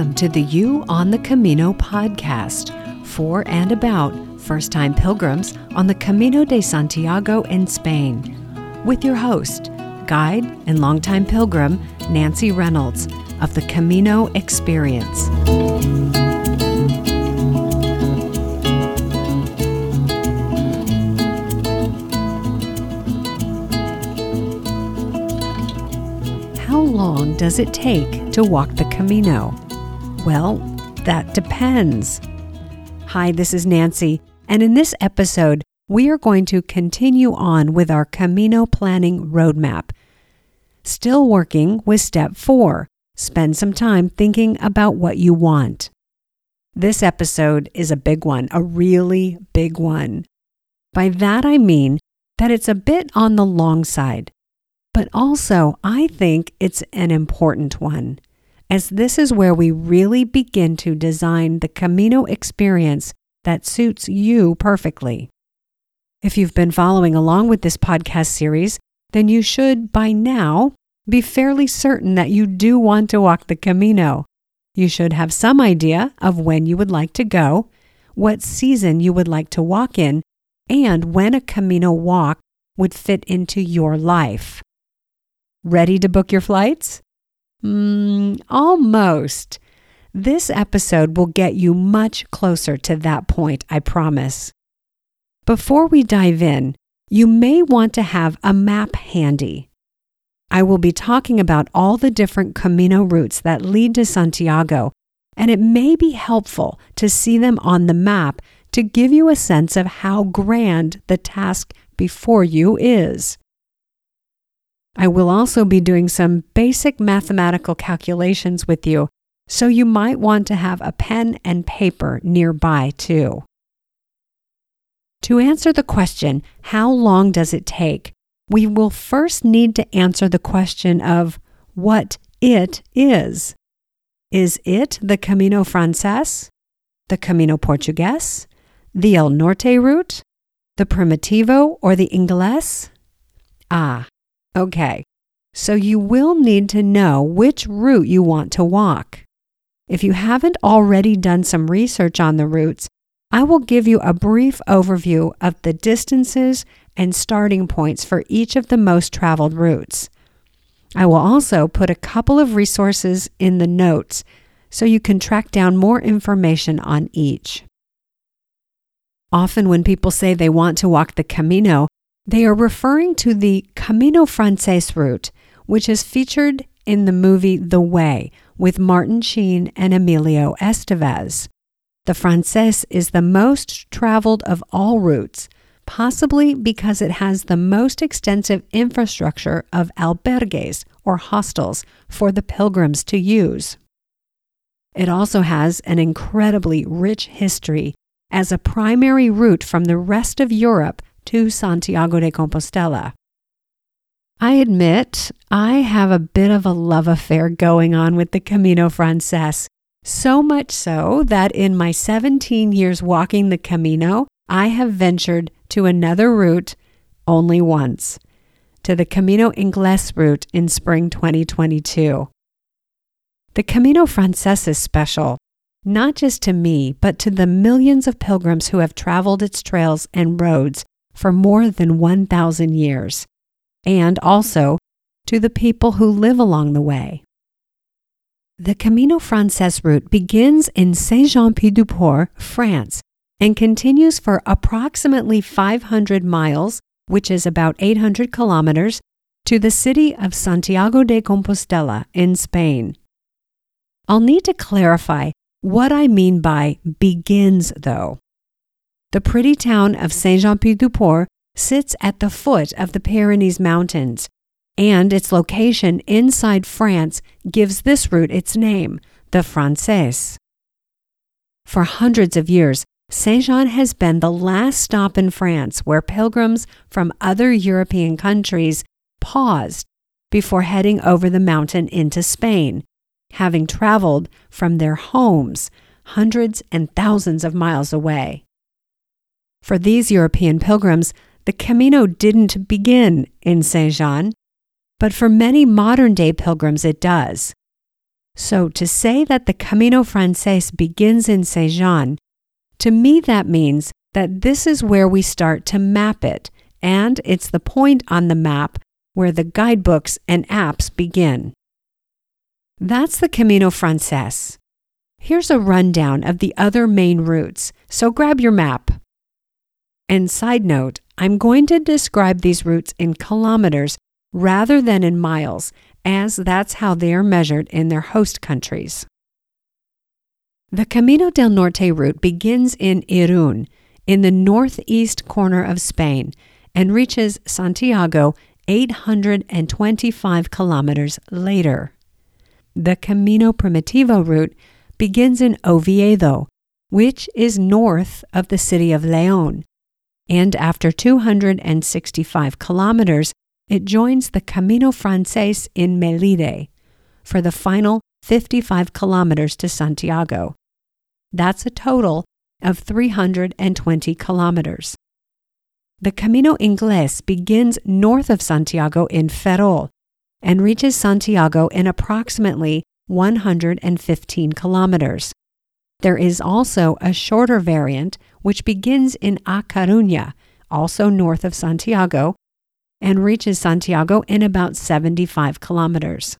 Welcome to the You on the Camino podcast for and about first time pilgrims on the Camino de Santiago in Spain, with your host, guide and longtime pilgrim Nancy Reynolds of the Camino Experience. How long does it take to walk the Camino? Well, that depends. Hi, this is Nancy, and in this episode, we are going to continue on with our Camino planning roadmap. Still working with step four spend some time thinking about what you want. This episode is a big one, a really big one. By that I mean that it's a bit on the long side, but also I think it's an important one, as this is where we really begin to design the Camino experience that suits you perfectly. If you've been following along with this podcast series, then you should by now be fairly certain that you do want to walk the Camino. You should have some idea of when you would like to go, what season you would like to walk in, and when a Camino walk would fit into your life. Ready to book your flights? Mm, almost. This episode will get you much closer to that point, I promise. Before we dive in, you may want to have a map handy. I will be talking about all the different Camino routes that lead to Santiago, and it may be helpful to see them on the map to give you a sense of how grand the task before you is. I will also be doing some basic mathematical calculations with you, so you might want to have a pen and paper nearby too. To answer the question, how long does it take? We will first need to answer the question of what it is. Is it the Camino Frances, the Camino Portugues, the El Norte route, the Primitivo, or the Ingles? Ah, okay. So you will need to know which route you want to walk. If you haven't already done some research on the routes, I will give you a brief overview of the distances and starting points for each of the most traveled routes. I will also put a couple of resources in the notes so you can track down more information on each. Often, when people say they want to walk the Camino, they are referring to the Camino Frances route, which is featured in the movie The Way with Martin Sheen and Emilio Estevez. The Frances is the most traveled of all routes, possibly because it has the most extensive infrastructure of albergues or hostels for the pilgrims to use. It also has an incredibly rich history as a primary route from the rest of Europe to Santiago de Compostela. I admit I have a bit of a love affair going on with the Camino Frances, so much so that in my 17 years walking the Camino, I have ventured to another route only once, to the Camino Ingles route in spring 2022. The Camino Frances is special, not just to me, but to the millions of pilgrims who have traveled its trails and roads for more than 1,000 years, and also to the people who live along the way. The Camino Frances route begins in Saint Jean Pied du Port, France, and continues for approximately 500 miles, which is about 800 kilometers, to the city of Santiago de Compostela in Spain. I'll need to clarify what I mean by begins, though. The pretty town of Saint Jean Pied du Port sits at the foot of the Pyrenees Mountains, and its location inside France gives this route its name, the Frances. For hundreds of years, Saint Jean has been the last stop in France where pilgrims from other European countries paused before heading over the mountain into Spain, having traveled from their homes hundreds and thousands of miles away. For these European pilgrims, the Camino didn't begin in Saint Jean, but for many modern day pilgrims it does. So to say that the Camino Frances begins in Saint Jean, to me that means that this is where we start to map it, and it's the point on the map where the guidebooks and apps begin. That's the Camino Frances. Here's a rundown of the other main routes, so grab your map. And side note, I'm going to describe these routes in kilometers rather than in miles, as that's how they are measured in their host countries. The Camino del Norte route begins in Irún, in the northeast corner of Spain, and reaches Santiago 825 kilometers later. The Camino Primitivo route begins in Oviedo, which is north of the city of León, and after 265 kilometers, it joins the Camino Frances in Melide for the final 55 kilometers to Santiago. That's a total of 320 kilometers. The Camino Inglés begins north of Santiago in Ferrol and reaches Santiago in approximately 115 kilometers. There is also a shorter variant which begins in A Coruña, also north of Santiago, and reaches Santiago in about 75 kilometers.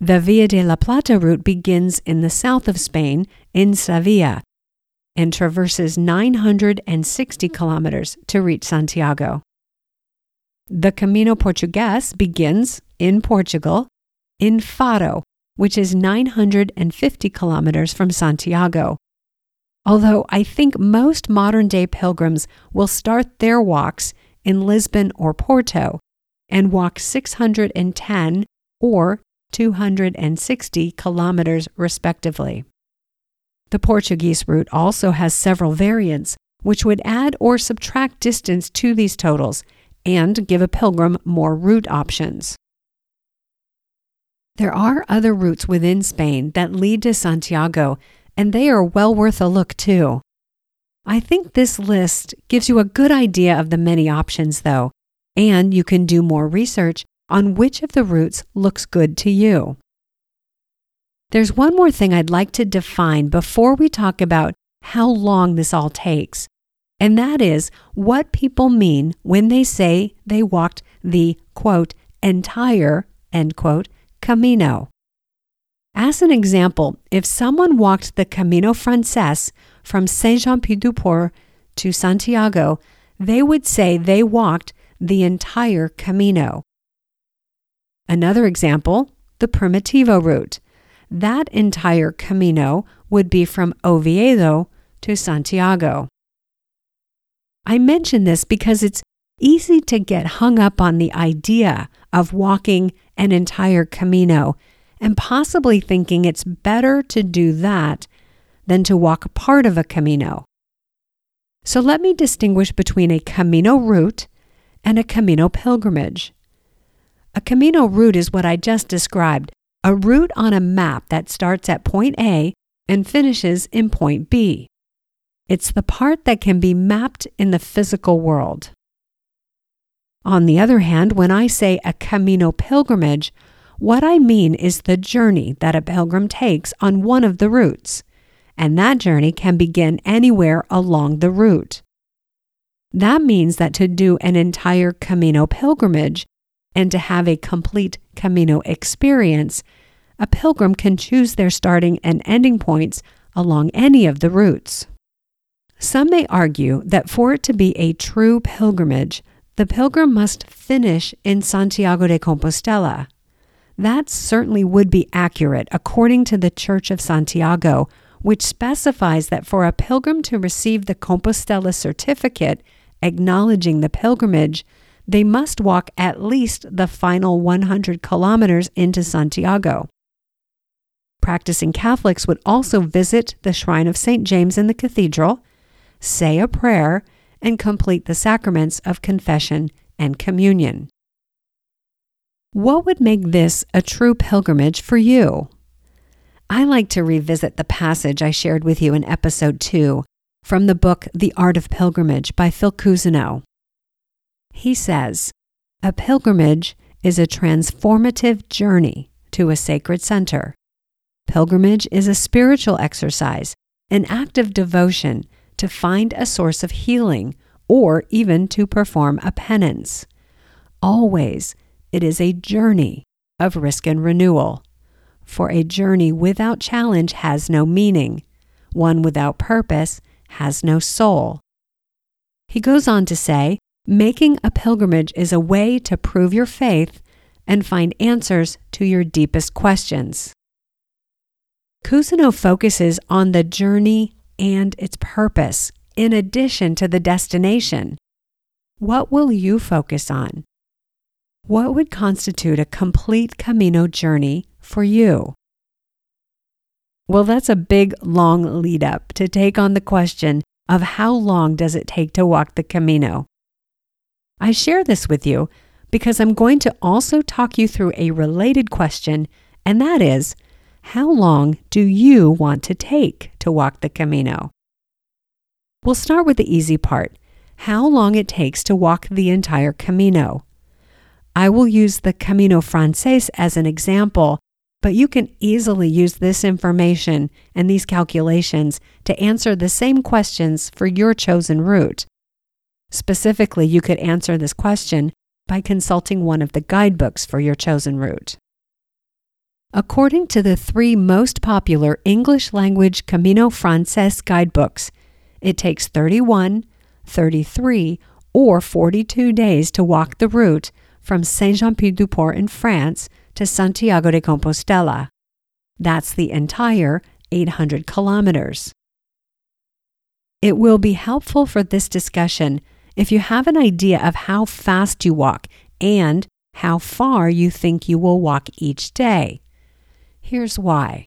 The Via de la Plata route begins in the south of Spain in Sevilla and traverses 960 kilometers to reach Santiago. The Camino Portugues begins in Portugal in Faro, which is 950 kilometers from Santiago. Although I think most modern day pilgrims will start their walks in Lisbon or Porto and walk 610 or 260 kilometers respectively. The Portuguese route also has several variants, which would add or subtract distance to these totals and give a pilgrim more route options. There are other routes within Spain that lead to Santiago, and they are well worth a look too. I think this list gives you a good idea of the many options, though, and you can do more research on which of the routes looks good to you. There's one more thing I'd like to define before we talk about how long this all takes, and that is what people mean when they say they walked the quote, entire, end quote, Camino. As an example, if someone walked the Camino Frances from Saint Jean Pied du Port to Santiago, they would say they walked the entire Camino. Another example, the Primitivo route that entire Camino would be from Oviedo to Santiago. I mention this because it's easy to get hung up on the idea of walking an entire Camino and possibly thinking it's better to do that than to walk part of a Camino. So let me distinguish between a Camino route and a Camino pilgrimage. A Camino route is what I just described a route on a map that starts at point A and finishes in point B. It's the part that can be mapped in the physical world. On the other hand, when I say a Camino pilgrimage, what I mean is the journey that a pilgrim takes on one of the routes, and that journey can begin anywhere along the route. That means that to do an entire Camino pilgrimage and to have a complete Camino experience, a pilgrim can choose their starting and ending points along any of the routes. Some may argue that for it to be a true pilgrimage, the pilgrim must finish in Santiago de Compostela. That certainly would be accurate according to the Church of Santiago, which specifies that for a pilgrim to receive the Compostela certificate acknowledging the pilgrimage, they must walk at least the final 100 kilometers into Santiago. Practicing Catholics would also visit the shrine of St. James in the cathedral, say a prayer, and complete the sacraments of confession and communion. What would make this a true pilgrimage for you? I like to revisit the passage I shared with you in episode 2 from the book The Art of Pilgrimage by Phil Cousineau. He says, A pilgrimage is a transformative journey to a sacred center. Pilgrimage is a spiritual exercise, an act of devotion to find a source of healing or even to perform a penance. Always, it is a journey of risk and renewal. For a journey without challenge has no meaning, one without purpose has no soul. He goes on to say, making a pilgrimage is a way to prove your faith and find answers to your deepest questions. Cousineau focuses on the journey and its purpose in addition to the destination. What will you focus on? What would constitute a complete Camino journey for you? Well, that's a big, long lead up to take on the question of how long does it take to walk the Camino. I share this with you because I'm going to also talk you through a related question, and that is how long do you want to take to walk the Camino? We'll start with the easy part how long it takes to walk the entire Camino. I will use the Camino Frances as an example, but you can easily use this information and these calculations to answer the same questions for your chosen route. Specifically, you could answer this question by consulting one of the guidebooks for your chosen route. According to the three most popular English language Camino Frances guidebooks, it takes 31, 33, or 42 days to walk the route from Saint Jean Pied du Port in France to Santiago de Compostela. That's the entire 800 kilometers. It will be helpful for this discussion if you have an idea of how fast you walk and how far you think you will walk each day. Here's why.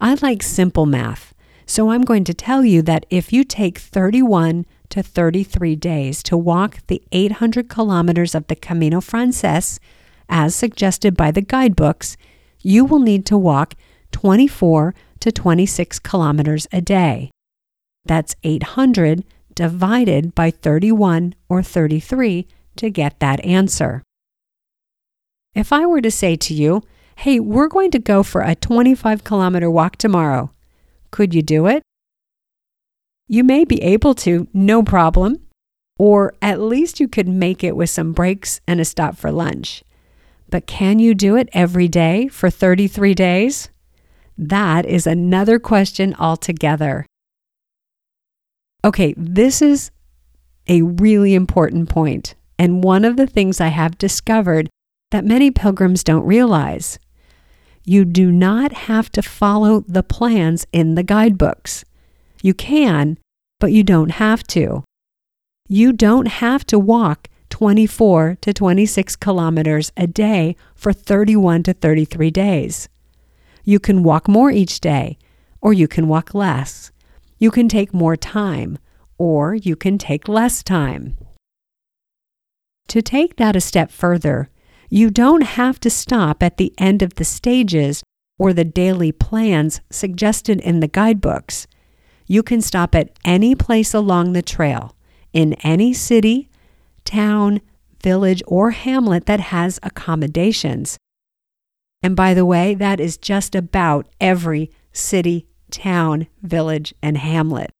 I like simple math, so I'm going to tell you that if you take 31 to 33 days to walk the 800 kilometers of the Camino Frances, as suggested by the guidebooks, you will need to walk 24 to 26 kilometers a day. That's 800 divided by 31 or 33 to get that answer. If I were to say to you, hey, we're going to go for a 25 kilometer walk tomorrow. Could you do it? You may be able to, no problem, or at least you could make it with some breaks and a stop for lunch. But can you do it every day for 33 days? That is another question altogether. Okay, this is a really important point, and one of the things I have discovered that many pilgrims don't realize. You do not have to follow the plans in the guidebooks. You can, but you don't have to. You don't have to walk 24 to 26 kilometers a day for 31 to 33 days. You can walk more each day, or you can walk less. You can take more time, or you can take less time. To take that a step further, you don't have to stop at the end of the stages or the daily plans suggested in the guidebooks. You can stop at any place along the trail, in any city, town, village, or hamlet that has accommodations. And by the way, that is just about every city, town, village, and hamlet.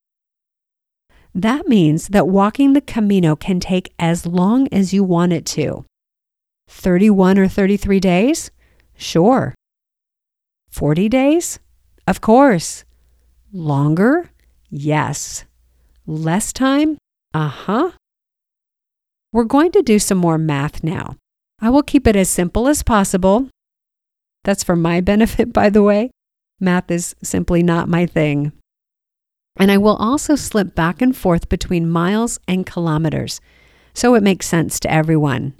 That means that walking the Camino can take as long as you want it to. 31 or 33 days? Sure. 40 days? Of course. Longer? Yes. Less time? Uh huh. We're going to do some more math now. I will keep it as simple as possible. That's for my benefit, by the way. Math is simply not my thing. And I will also slip back and forth between miles and kilometers so it makes sense to everyone.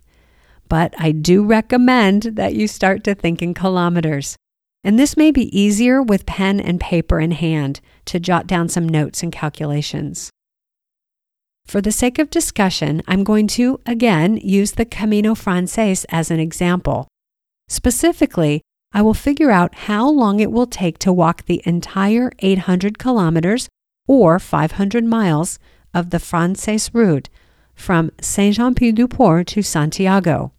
But I do recommend that you start to think in kilometers. And this may be easier with pen and paper in hand to jot down some notes and calculations. For the sake of discussion, I'm going to again use the Camino Frances as an example. Specifically, I will figure out how long it will take to walk the entire 800 kilometers or 500 miles of the Frances route from Saint Jean Pied du Port to Santiago.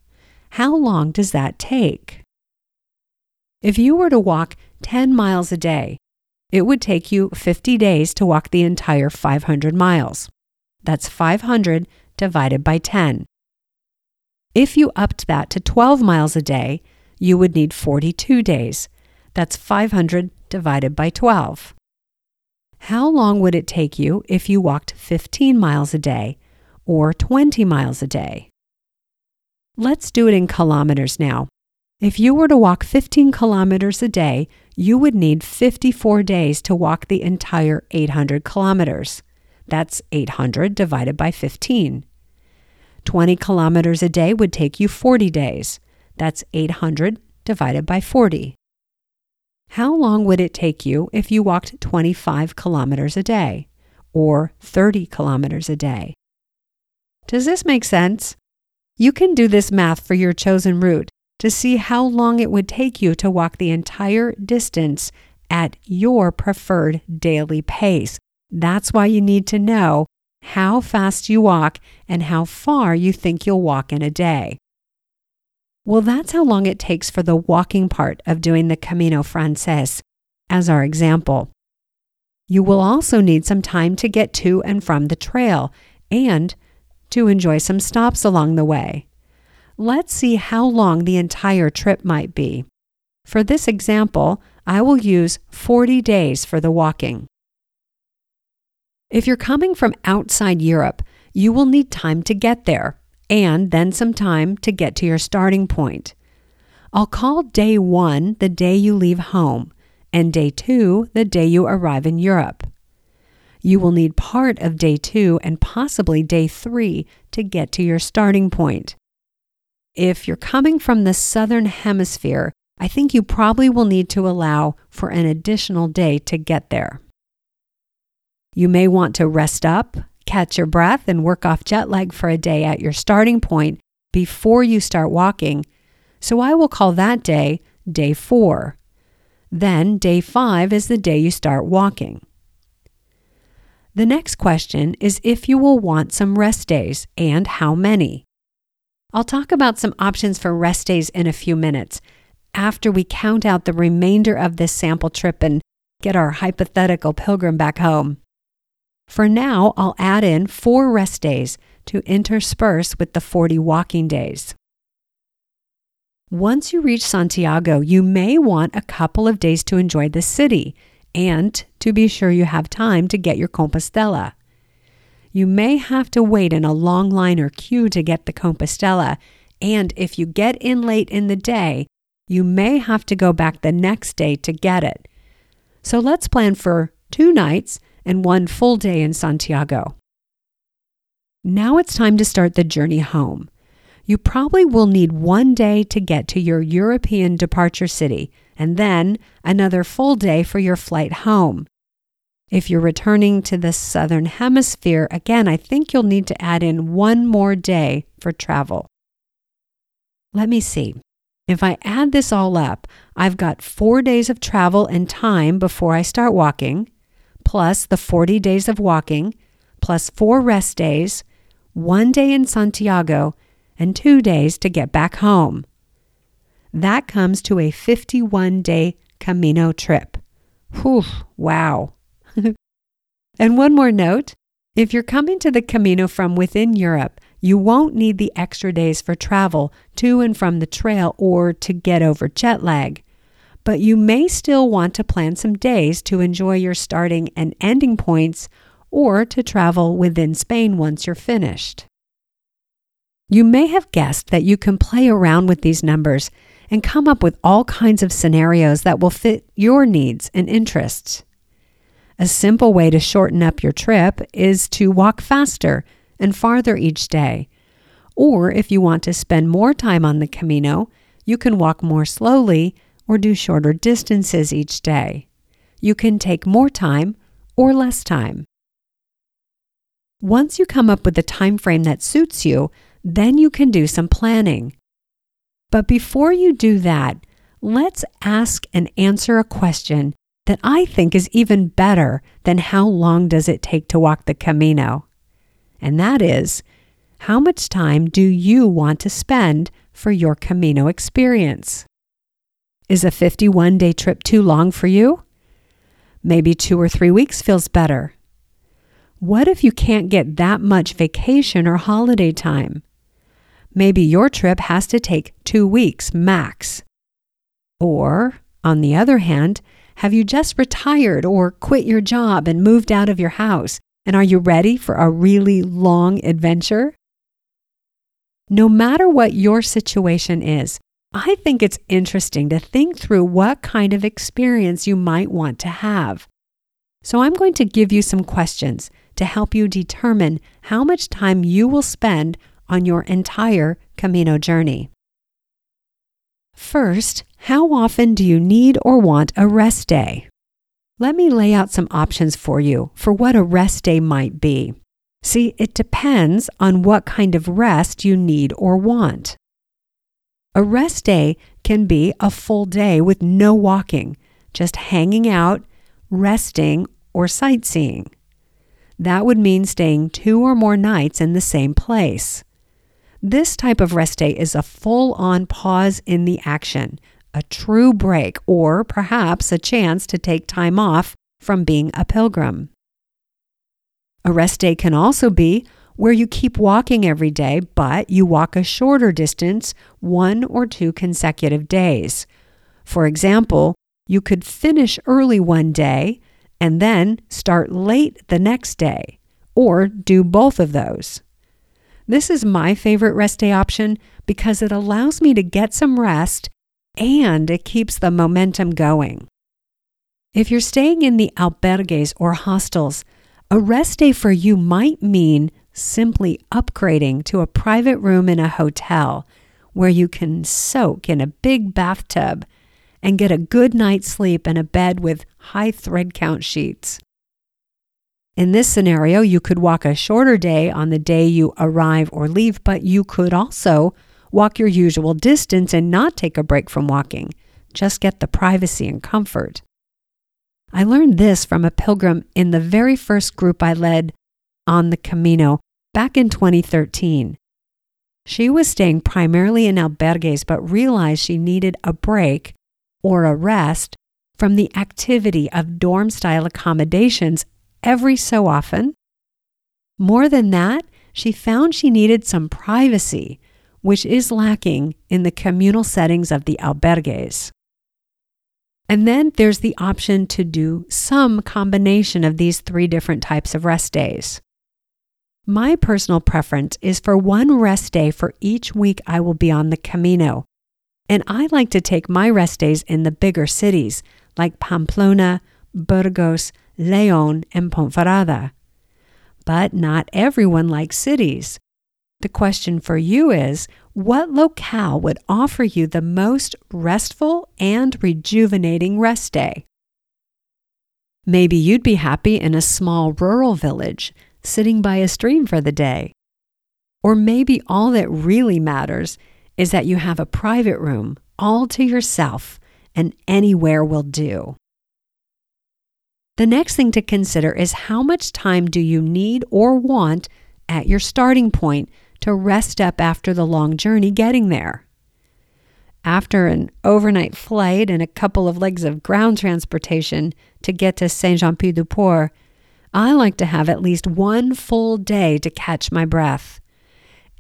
How long does that take? If you were to walk 10 miles a day, it would take you 50 days to walk the entire 500 miles. That's 500 divided by 10. If you upped that to 12 miles a day, you would need 42 days. That's 500 divided by 12. How long would it take you if you walked 15 miles a day or 20 miles a day? Let's do it in kilometers now. If you were to walk 15 kilometers a day, you would need 54 days to walk the entire 800 kilometers. That's 800 divided by 15. 20 kilometers a day would take you 40 days. That's 800 divided by 40. How long would it take you if you walked 25 kilometers a day or 30 kilometers a day? Does this make sense? You can do this math for your chosen route to see how long it would take you to walk the entire distance at your preferred daily pace. That's why you need to know how fast you walk and how far you think you'll walk in a day. Well, that's how long it takes for the walking part of doing the Camino Frances, as our example. You will also need some time to get to and from the trail and to enjoy some stops along the way. Let's see how long the entire trip might be. For this example, I will use 40 days for the walking. If you're coming from outside Europe, you will need time to get there and then some time to get to your starting point. I'll call day one the day you leave home and day two the day you arrive in Europe. You will need part of day two and possibly day three to get to your starting point. If you're coming from the southern hemisphere, I think you probably will need to allow for an additional day to get there. You may want to rest up, catch your breath, and work off jet lag for a day at your starting point before you start walking. So I will call that day day four. Then day five is the day you start walking. The next question is if you will want some rest days and how many. I'll talk about some options for rest days in a few minutes after we count out the remainder of this sample trip and get our hypothetical pilgrim back home. For now, I'll add in four rest days to intersperse with the 40 walking days. Once you reach Santiago, you may want a couple of days to enjoy the city and to be sure you have time to get your Compostela. You may have to wait in a long line or queue to get the Compostela, and if you get in late in the day, you may have to go back the next day to get it. So let's plan for two nights and one full day in Santiago. Now it's time to start the journey home. You probably will need one day to get to your European departure city and then another full day for your flight home. If you're returning to the southern hemisphere, again, I think you'll need to add in one more day for travel. Let me see. If I add this all up, I've got four days of travel and time before I start walking, plus the 40 days of walking, plus four rest days, one day in Santiago, and two days to get back home. That comes to a 51 day Camino trip. Whew, wow. and one more note if you're coming to the Camino from within Europe, you won't need the extra days for travel to and from the trail or to get over jet lag but you may still want to plan some days to enjoy your starting and ending points or to travel within Spain once you're finished. You may have guessed that you can play around with these numbers and come up with all kinds of scenarios that will fit your needs and interests. A simple way to shorten up your trip is to walk faster and farther each day. Or if you want to spend more time on the Camino, you can walk more slowly or do shorter distances each day. You can take more time or less time. Once you come up with a time frame that suits you, then you can do some planning. But before you do that, let's ask and answer a question that I think is even better than how long does it take to walk the Camino? And that is, how much time do you want to spend for your Camino experience? Is a 51 day trip too long for you? Maybe two or three weeks feels better. What if you can't get that much vacation or holiday time? Maybe your trip has to take two weeks max. Or, on the other hand, have you just retired or quit your job and moved out of your house? And are you ready for a really long adventure? No matter what your situation is, I think it's interesting to think through what kind of experience you might want to have. So I'm going to give you some questions to help you determine how much time you will spend on your entire Camino journey. First, how often do you need or want a rest day? Let me lay out some options for you for what a rest day might be. See, it depends on what kind of rest you need or want. A rest day can be a full day with no walking, just hanging out, resting, or sightseeing. That would mean staying two or more nights in the same place. This type of rest day is a full on pause in the action, a true break, or perhaps a chance to take time off from being a pilgrim. A rest day can also be where you keep walking every day, but you walk a shorter distance one or two consecutive days. For example, you could finish early one day and then start late the next day, or do both of those. This is my favorite rest day option because it allows me to get some rest and it keeps the momentum going. If you're staying in the albergues or hostels, a rest day for you might mean simply upgrading to a private room in a hotel where you can soak in a big bathtub and get a good night's sleep in a bed with high thread count sheets. In this scenario, you could walk a shorter day on the day you arrive or leave, but you could also walk your usual distance and not take a break from walking. Just get the privacy and comfort. I learned this from a pilgrim in the very first group I led on the Camino back in 2013. She was staying primarily in albergues but realized she needed a break or a rest from the activity of dorm style accommodations every so often. More than that, she found she needed some privacy, which is lacking in the communal settings of the albergues. And then there's the option to do some combination of these three different types of rest days. My personal preference is for one rest day for each week I will be on the Camino. And I like to take my rest days in the bigger cities like Pamplona, Burgos, Leon, and Ponferrada. But not everyone likes cities. The question for you is what locale would offer you the most restful and rejuvenating rest day? Maybe you'd be happy in a small rural village, sitting by a stream for the day. Or maybe all that really matters is that you have a private room all to yourself and anywhere will do. The next thing to consider is how much time do you need or want at your starting point to rest up after the long journey getting there? After an overnight flight and a couple of legs of ground transportation to get to Saint Jean Pied du Port, I like to have at least one full day to catch my breath.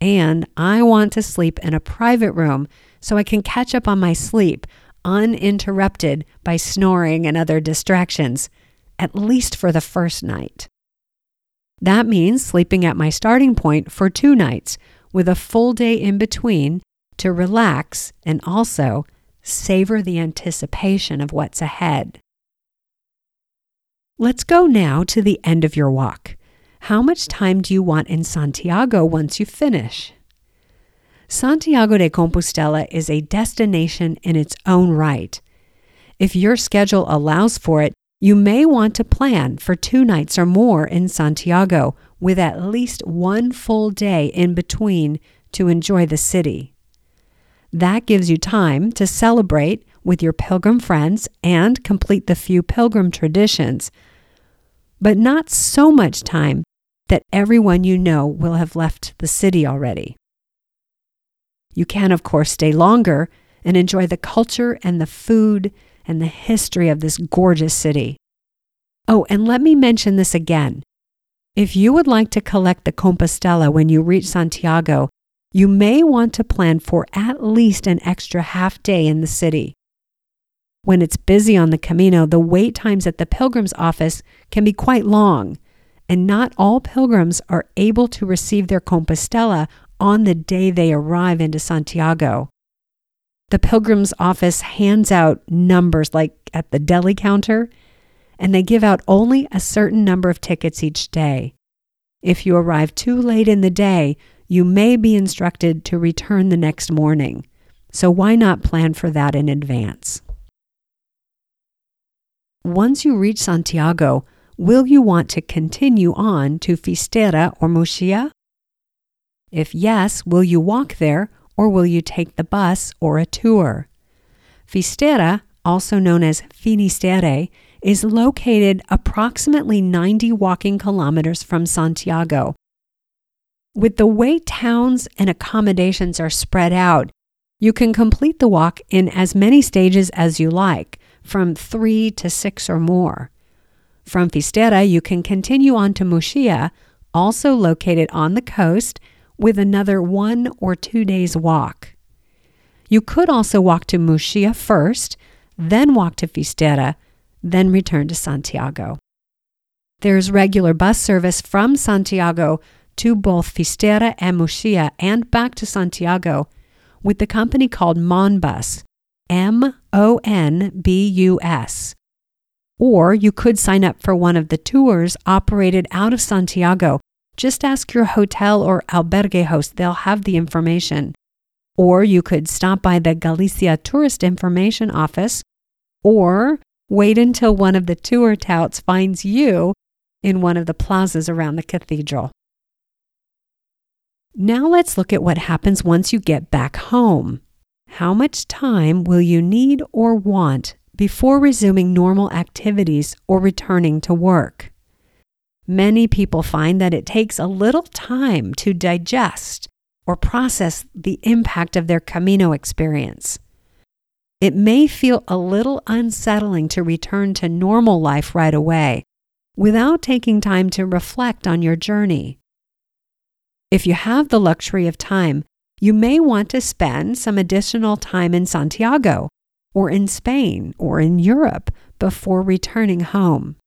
And I want to sleep in a private room so I can catch up on my sleep uninterrupted by snoring and other distractions, at least for the first night. That means sleeping at my starting point for two nights with a full day in between to relax and also savor the anticipation of what's ahead. Let's go now to the end of your walk. How much time do you want in Santiago once you finish? Santiago de Compostela is a destination in its own right. If your schedule allows for it, you may want to plan for two nights or more in Santiago with at least one full day in between to enjoy the city. That gives you time to celebrate with your pilgrim friends and complete the few pilgrim traditions, but not so much time that everyone you know will have left the city already. You can, of course, stay longer and enjoy the culture and the food and the history of this gorgeous city. Oh, and let me mention this again. If you would like to collect the Compostela when you reach Santiago, you may want to plan for at least an extra half day in the city. When it's busy on the Camino, the wait times at the pilgrim's office can be quite long, and not all pilgrims are able to receive their Compostela on the day they arrive into Santiago. The pilgrim's office hands out numbers like at the deli counter, and they give out only a certain number of tickets each day. If you arrive too late in the day, you may be instructed to return the next morning. So why not plan for that in advance? Once you reach Santiago, will you want to continue on to Finisterre or Muxía? If yes, will you walk there or will you take the bus or a tour? Finisterre, also known as Fisterra, is located approximately 90 walking kilometers from Santiago. With the way towns and accommodations are spread out, you can complete the walk in as many stages as you like, from three to six or more. From Finisterre, you can continue on to Muxía, also located on the coast with another one or two days' walk. You could also walk to Muxía first, then walk to Finisterre, then return to Santiago. There's regular bus service from Santiago to both Finisterre and Muxía and back to Santiago with the company called Monbus, M O N B U S. Or you could sign up for one of the tours operated out of Santiago just ask your hotel or albergue host, they'll have the information. Or you could stop by the Galicia Tourist Information Office, or wait until one of the tour touts finds you in one of the plazas around the cathedral. Now let's look at what happens once you get back home. How much time will you need or want before resuming normal activities or returning to work? Many people find that it takes a little time to digest or process the impact of their Camino experience. It may feel a little unsettling to return to normal life right away without taking time to reflect on your journey. If you have the luxury of time, you may want to spend some additional time in Santiago or in Spain or in Europe before returning home.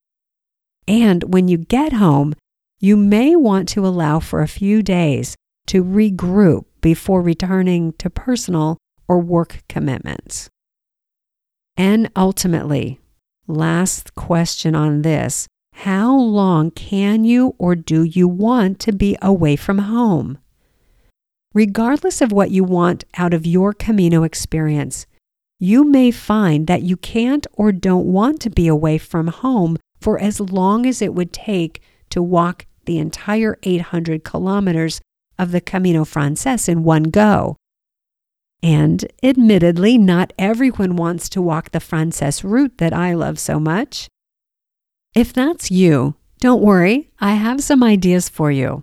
And when you get home, you may want to allow for a few days to regroup before returning to personal or work commitments. And ultimately, last question on this how long can you or do you want to be away from home? Regardless of what you want out of your Camino experience, you may find that you can't or don't want to be away from home for as long as it would take to walk the entire 800 kilometers of the Camino Frances in one go. And admittedly, not everyone wants to walk the Frances route that I love so much. If that's you, don't worry, I have some ideas for you.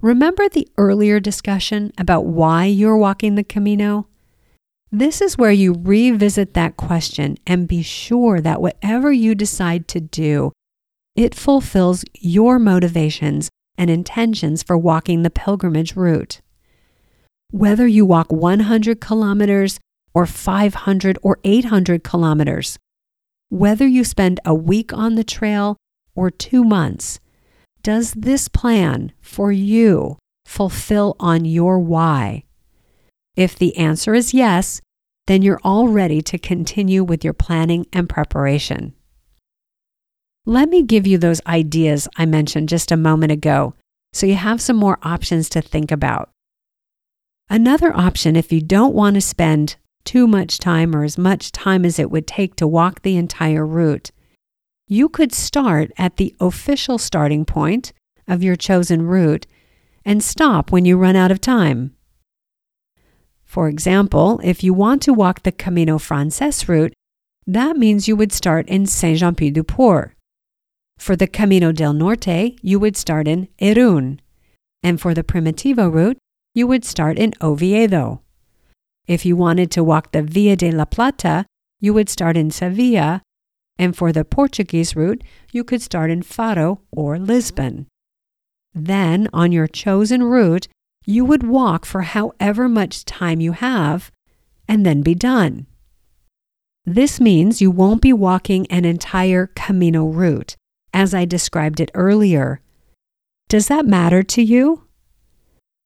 Remember the earlier discussion about why you're walking the Camino? This is where you revisit that question and be sure that whatever you decide to do, it fulfills your motivations and intentions for walking the pilgrimage route. Whether you walk 100 kilometers or 500 or 800 kilometers, whether you spend a week on the trail or two months, does this plan for you fulfill on your why? If the answer is yes, then you're all ready to continue with your planning and preparation. Let me give you those ideas I mentioned just a moment ago so you have some more options to think about. Another option, if you don't want to spend too much time or as much time as it would take to walk the entire route, you could start at the official starting point of your chosen route and stop when you run out of time. For example, if you want to walk the Camino Frances route, that means you would start in Saint Jean Pied de Port. For the Camino del Norte, you would start in Irún. And for the Primitivo route, you would start in Oviedo. If you wanted to walk the Via de la Plata, you would start in Sevilla, and for the Portuguese route, you could start in Faro or Lisbon. Then, on your chosen route, you would walk for however much time you have and then be done. This means you won't be walking an entire Camino route, as I described it earlier. Does that matter to you?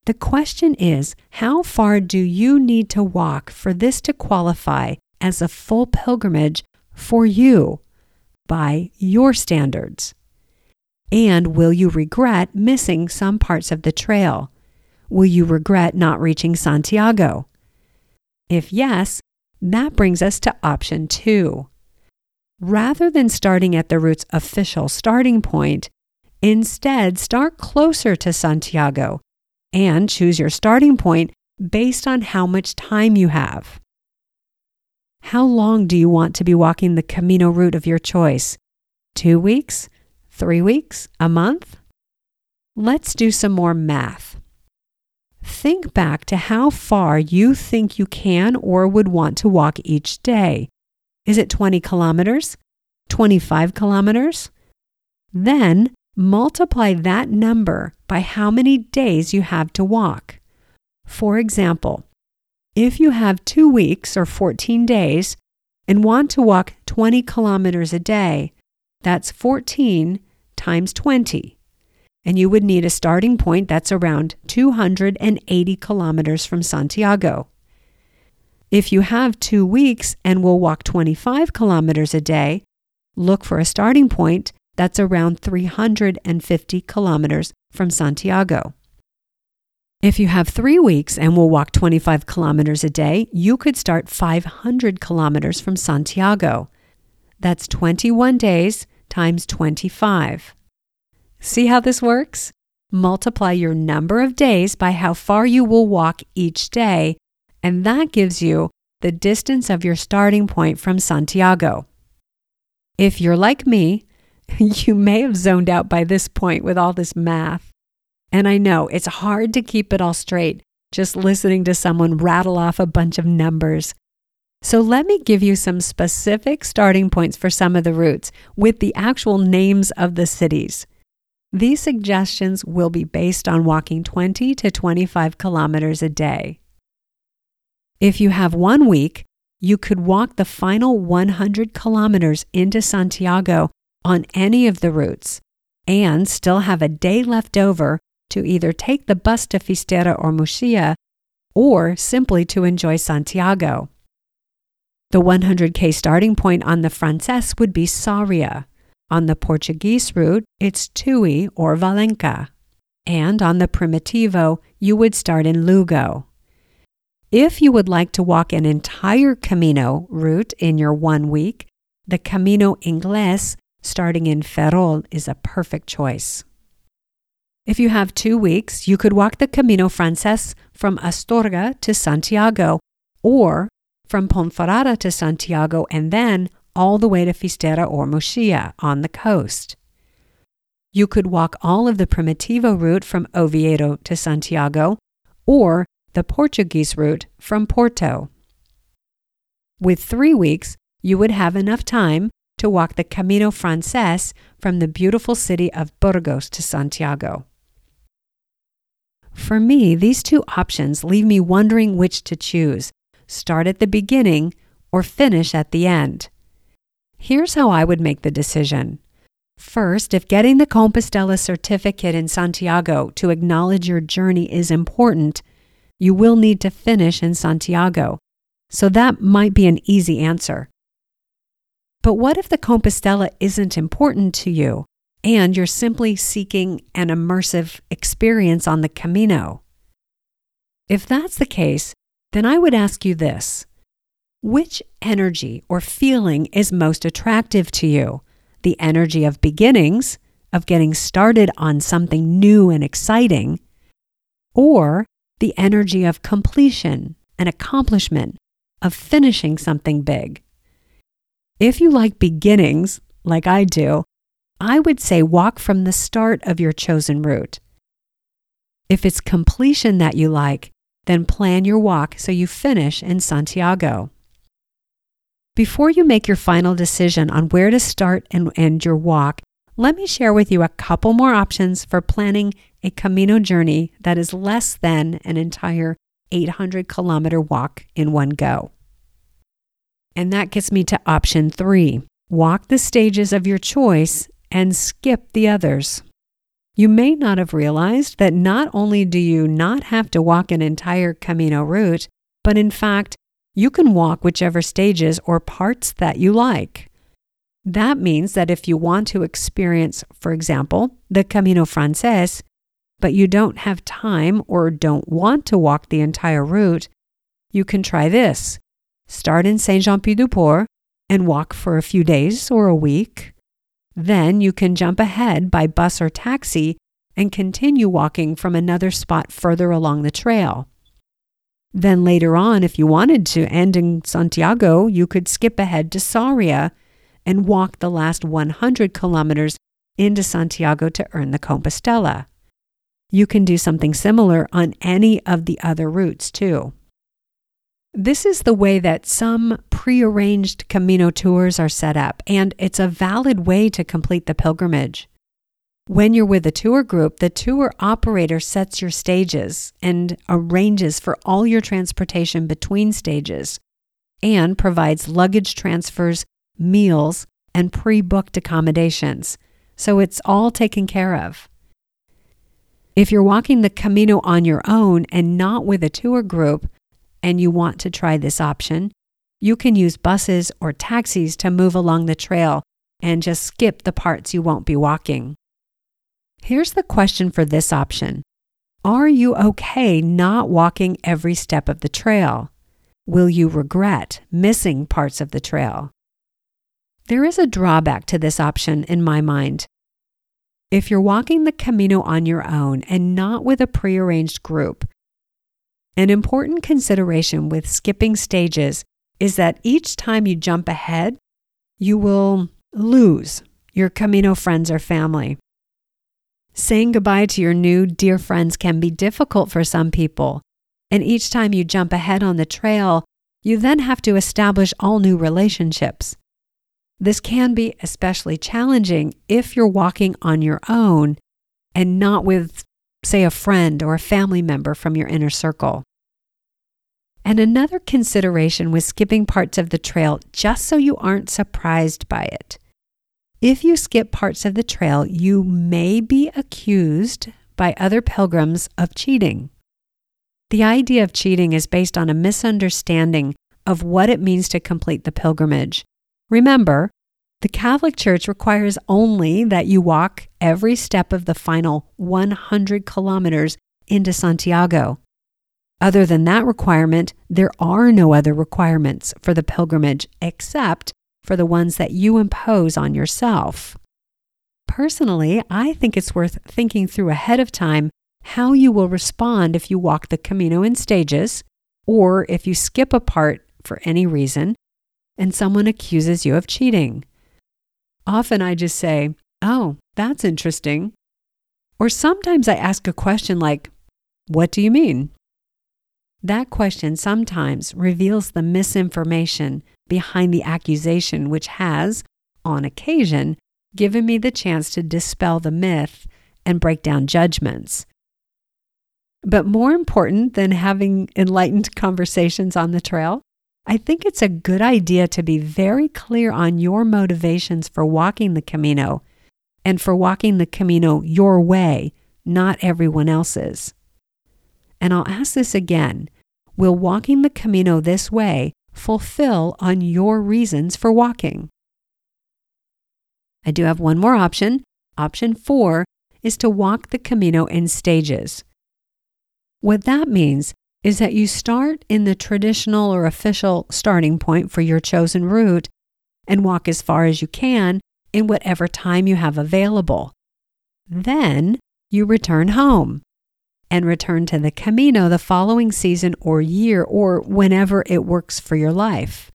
The question is how far do you need to walk for this to qualify as a full pilgrimage for you by your standards? And will you regret missing some parts of the trail? Will you regret not reaching Santiago? If yes, that brings us to option two. Rather than starting at the route's official starting point, instead start closer to Santiago and choose your starting point based on how much time you have. How long do you want to be walking the Camino route of your choice? Two weeks? Three weeks? A month? Let's do some more math. Think back to how far you think you can or would want to walk each day. Is it 20 kilometers? 25 kilometers? Then multiply that number by how many days you have to walk. For example, if you have two weeks or 14 days and want to walk 20 kilometers a day, that's 14 times 20. And you would need a starting point that's around 280 kilometers from Santiago. If you have two weeks and will walk 25 kilometers a day, look for a starting point that's around 350 kilometers from Santiago. If you have three weeks and will walk 25 kilometers a day, you could start 500 kilometers from Santiago. That's 21 days times 25. See how this works? Multiply your number of days by how far you will walk each day, and that gives you the distance of your starting point from Santiago. If you're like me, you may have zoned out by this point with all this math. And I know it's hard to keep it all straight just listening to someone rattle off a bunch of numbers. So let me give you some specific starting points for some of the routes with the actual names of the cities. These suggestions will be based on walking 20 to 25 kilometers a day. If you have one week, you could walk the final 100 kilometers into Santiago on any of the routes and still have a day left over to either take the bus to Finisterre or Muxía or simply to enjoy Santiago. The 100K starting point on the Frances would be Sarria. On the Portuguese route, it's Tui or Valenca. And on the Primitivo, you would start in Lugo. If you would like to walk an entire Camino route in your one week, the Camino Ingles starting in Ferrol is a perfect choice. If you have two weeks, you could walk the Camino Frances from Astorga to Santiago or from Ponferrada to Santiago and then all the way to Finisterre or Muxía on the coast. You could walk all of the Primitivo route from Oviedo to Santiago or the Portuguese route from Porto. With three weeks, you would have enough time to walk the Camino Frances from the beautiful city of Burgos to Santiago. For me, these two options leave me wondering which to choose start at the beginning or finish at the end. Here's how I would make the decision. First, if getting the Compostela certificate in Santiago to acknowledge your journey is important, you will need to finish in Santiago. So that might be an easy answer. But what if the Compostela isn't important to you and you're simply seeking an immersive experience on the Camino? If that's the case, then I would ask you this Which energy or feeling is most attractive to you? The energy of beginnings, of getting started on something new and exciting, or the energy of completion and accomplishment, of finishing something big? If you like beginnings, like I do, I would say walk from the start of your chosen route. If it's completion that you like, then plan your walk so you finish in Santiago. Before you make your final decision on where to start and end your walk, let me share with you a couple more options for planning a Camino journey that is less than an entire 800 kilometer walk in one go. And that gets me to option three walk the stages of your choice and skip the others. You may not have realized that not only do you not have to walk an entire Camino route, but in fact, you can walk whichever stages or parts that you like. That means that if you want to experience, for example, the Camino Frances, but you don't have time or don't want to walk the entire route, you can try this. Start in Saint Jean Pied de Port and walk for a few days or a week. Then you can jump ahead by bus or taxi and continue walking from another spot further along the trail. Then later on, if you wanted to end in Santiago, you could skip ahead to Sarria and walk the last 100 kilometers into Santiago to earn the Compostela. You can do something similar on any of the other routes too. This is the way that some prearranged Camino tours are set up, and it's a valid way to complete the pilgrimage. When you're with a tour group, the tour operator sets your stages and arranges for all your transportation between stages and provides luggage transfers, meals, and pre booked accommodations. So it's all taken care of. If you're walking the Camino on your own and not with a tour group, and you want to try this option, you can use buses or taxis to move along the trail and just skip the parts you won't be walking. Here's the question for this option Are you okay not walking every step of the trail? Will you regret missing parts of the trail? There is a drawback to this option in my mind. If you're walking the Camino on your own and not with a prearranged group, an important consideration with skipping stages is that each time you jump ahead, you will lose your Camino friends or family. Saying goodbye to your new dear friends can be difficult for some people. And each time you jump ahead on the trail, you then have to establish all new relationships. This can be especially challenging if you're walking on your own and not with, say, a friend or a family member from your inner circle. And another consideration was skipping parts of the trail just so you aren't surprised by it. If you skip parts of the trail, you may be accused by other pilgrims of cheating. The idea of cheating is based on a misunderstanding of what it means to complete the pilgrimage. Remember, the Catholic Church requires only that you walk every step of the final 100 kilometers into Santiago. Other than that requirement, there are no other requirements for the pilgrimage except for the ones that you impose on yourself. Personally, I think it's worth thinking through ahead of time how you will respond if you walk the Camino in stages or if you skip a part for any reason and someone accuses you of cheating. Often I just say, Oh, that's interesting. Or sometimes I ask a question like, What do you mean? That question sometimes reveals the misinformation behind the accusation, which has, on occasion, given me the chance to dispel the myth and break down judgments. But more important than having enlightened conversations on the trail, I think it's a good idea to be very clear on your motivations for walking the Camino and for walking the Camino your way, not everyone else's. And I'll ask this again Will walking the Camino this way fulfill on your reasons for walking. I do have one more option. Option four is to walk the Camino in stages. What that means is that you start in the traditional or official starting point for your chosen route and walk as far as you can in whatever time you have available. Then you return home and return to the Camino the following season or year or whenever it works for your life.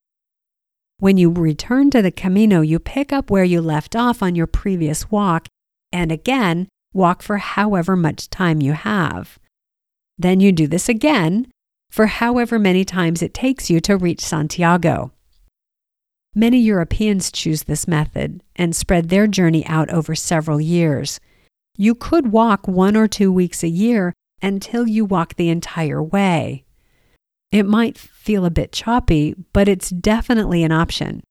When you return to the Camino, you pick up where you left off on your previous walk and again walk for however much time you have. Then you do this again for however many times it takes you to reach Santiago. Many Europeans choose this method and spread their journey out over several years. You could walk one or two weeks a year until you walk the entire way. It might feel a bit choppy, but it's definitely an option.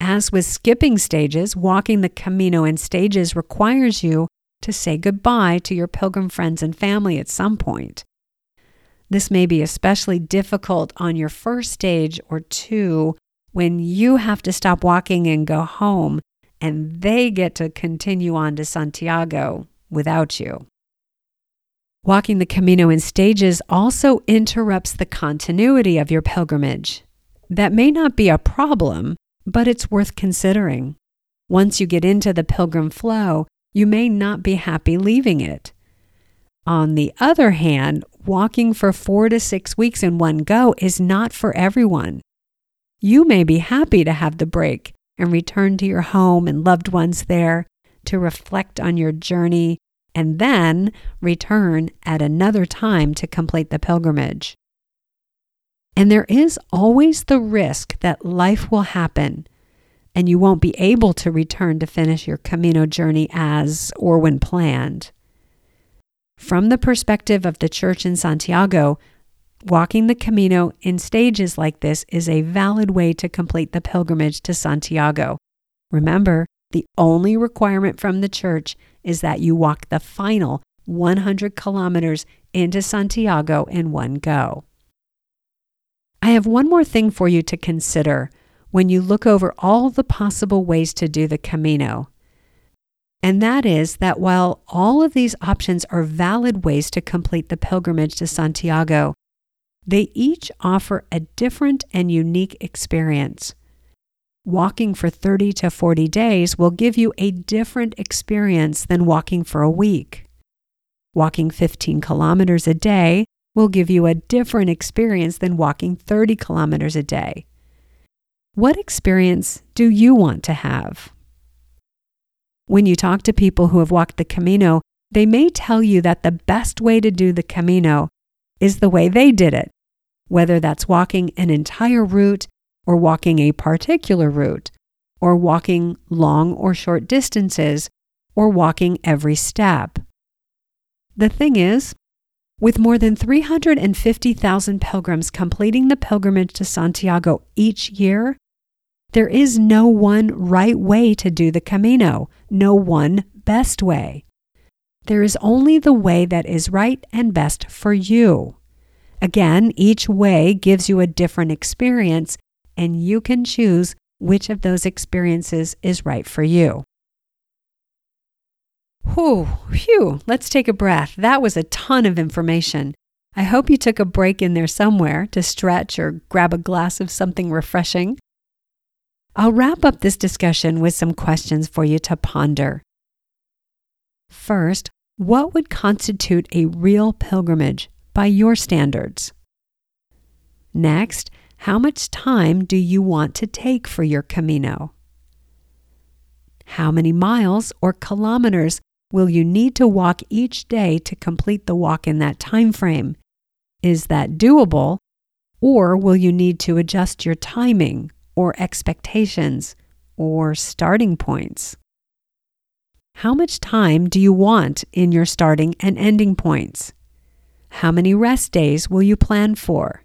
As with skipping stages, walking the Camino in stages requires you to say goodbye to your pilgrim friends and family at some point. This may be especially difficult on your first stage or two when you have to stop walking and go home, and they get to continue on to Santiago without you. Walking the Camino in stages also interrupts the continuity of your pilgrimage. That may not be a problem, but it's worth considering. Once you get into the pilgrim flow, you may not be happy leaving it. On the other hand, walking for four to six weeks in one go is not for everyone. You may be happy to have the break and return to your home and loved ones there to reflect on your journey and then return at another time to complete the pilgrimage. And there is always the risk that life will happen and you won't be able to return to finish your Camino journey as or when planned. From the perspective of the church in Santiago, walking the Camino in stages like this is a valid way to complete the pilgrimage to Santiago. Remember, the only requirement from the church is that you walk the final 100 kilometers into Santiago in one go. I have one more thing for you to consider when you look over all the possible ways to do the Camino. And that is that while all of these options are valid ways to complete the pilgrimage to Santiago, they each offer a different and unique experience. Walking for 30 to 40 days will give you a different experience than walking for a week. Walking 15 kilometers a day will give you a different experience than walking 30 kilometers a day. What experience do you want to have? When you talk to people who have walked the Camino, they may tell you that the best way to do the Camino is the way they did it, whether that's walking an entire route or walking a particular route, or walking long or short distances, or walking every step. The thing is, with more than 350,000 pilgrims completing the pilgrimage to Santiago each year, there is no one right way to do the Camino, no one best way. There is only the way that is right and best for you. Again, each way gives you a different experience, and you can choose which of those experiences is right for you. Whew, phew, let's take a breath. That was a ton of information. I hope you took a break in there somewhere to stretch or grab a glass of something refreshing. I'll wrap up this discussion with some questions for you to ponder. First, what would constitute a real pilgrimage by your standards? Next, how much time do you want to take for your Camino? How many miles or kilometers will you need to walk each day to complete the walk in that time frame? Is that doable or will you need to adjust your timing or expectations or starting points? How much time do you want in your starting and ending points? How many rest days will you plan for?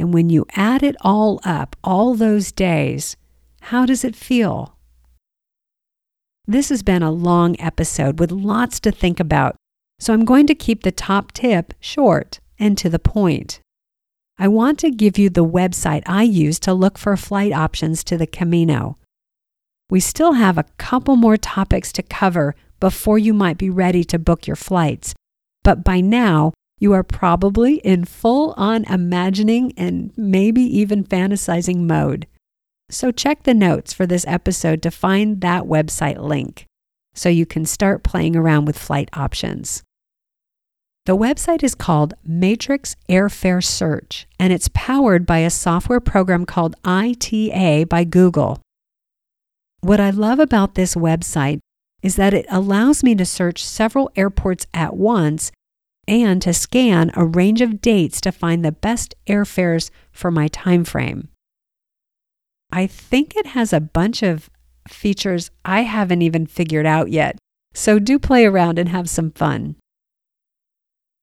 And when you add it all up, all those days, how does it feel? This has been a long episode with lots to think about, so I'm going to keep the top tip short and to the point. I want to give you the website I use to look for flight options to the Camino. We still have a couple more topics to cover before you might be ready to book your flights, but by now you are probably in full on imagining and maybe even fantasizing mode. So check the notes for this episode to find that website link so you can start playing around with flight options. The website is called Matrix Airfare Search, and it's powered by a software program called ITA by Google. What I love about this website is that it allows me to search several airports at once and to scan a range of dates to find the best airfares for my time frame. I think it has a bunch of features I haven't even figured out yet, so do play around and have some fun.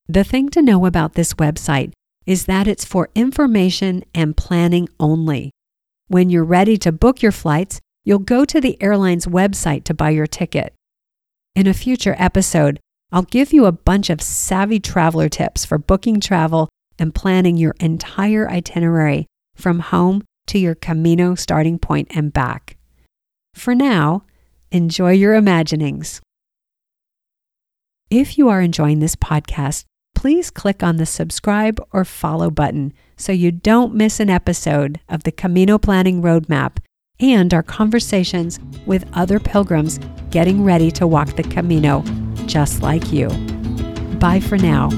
The thing to know about this website is that it's for information and planning only. When you're ready to book your flights, you'll go to the airline's website to buy your ticket. In a future episode, I'll give you a bunch of savvy traveler tips for booking travel and planning your entire itinerary from home to your Camino starting point and back. For now, enjoy your imaginings. If you are enjoying this podcast, please click on the subscribe or follow button so you don't miss an episode of the Camino Planning Roadmap and our conversations with other pilgrims getting ready to walk the Camino just like you. Bye for now.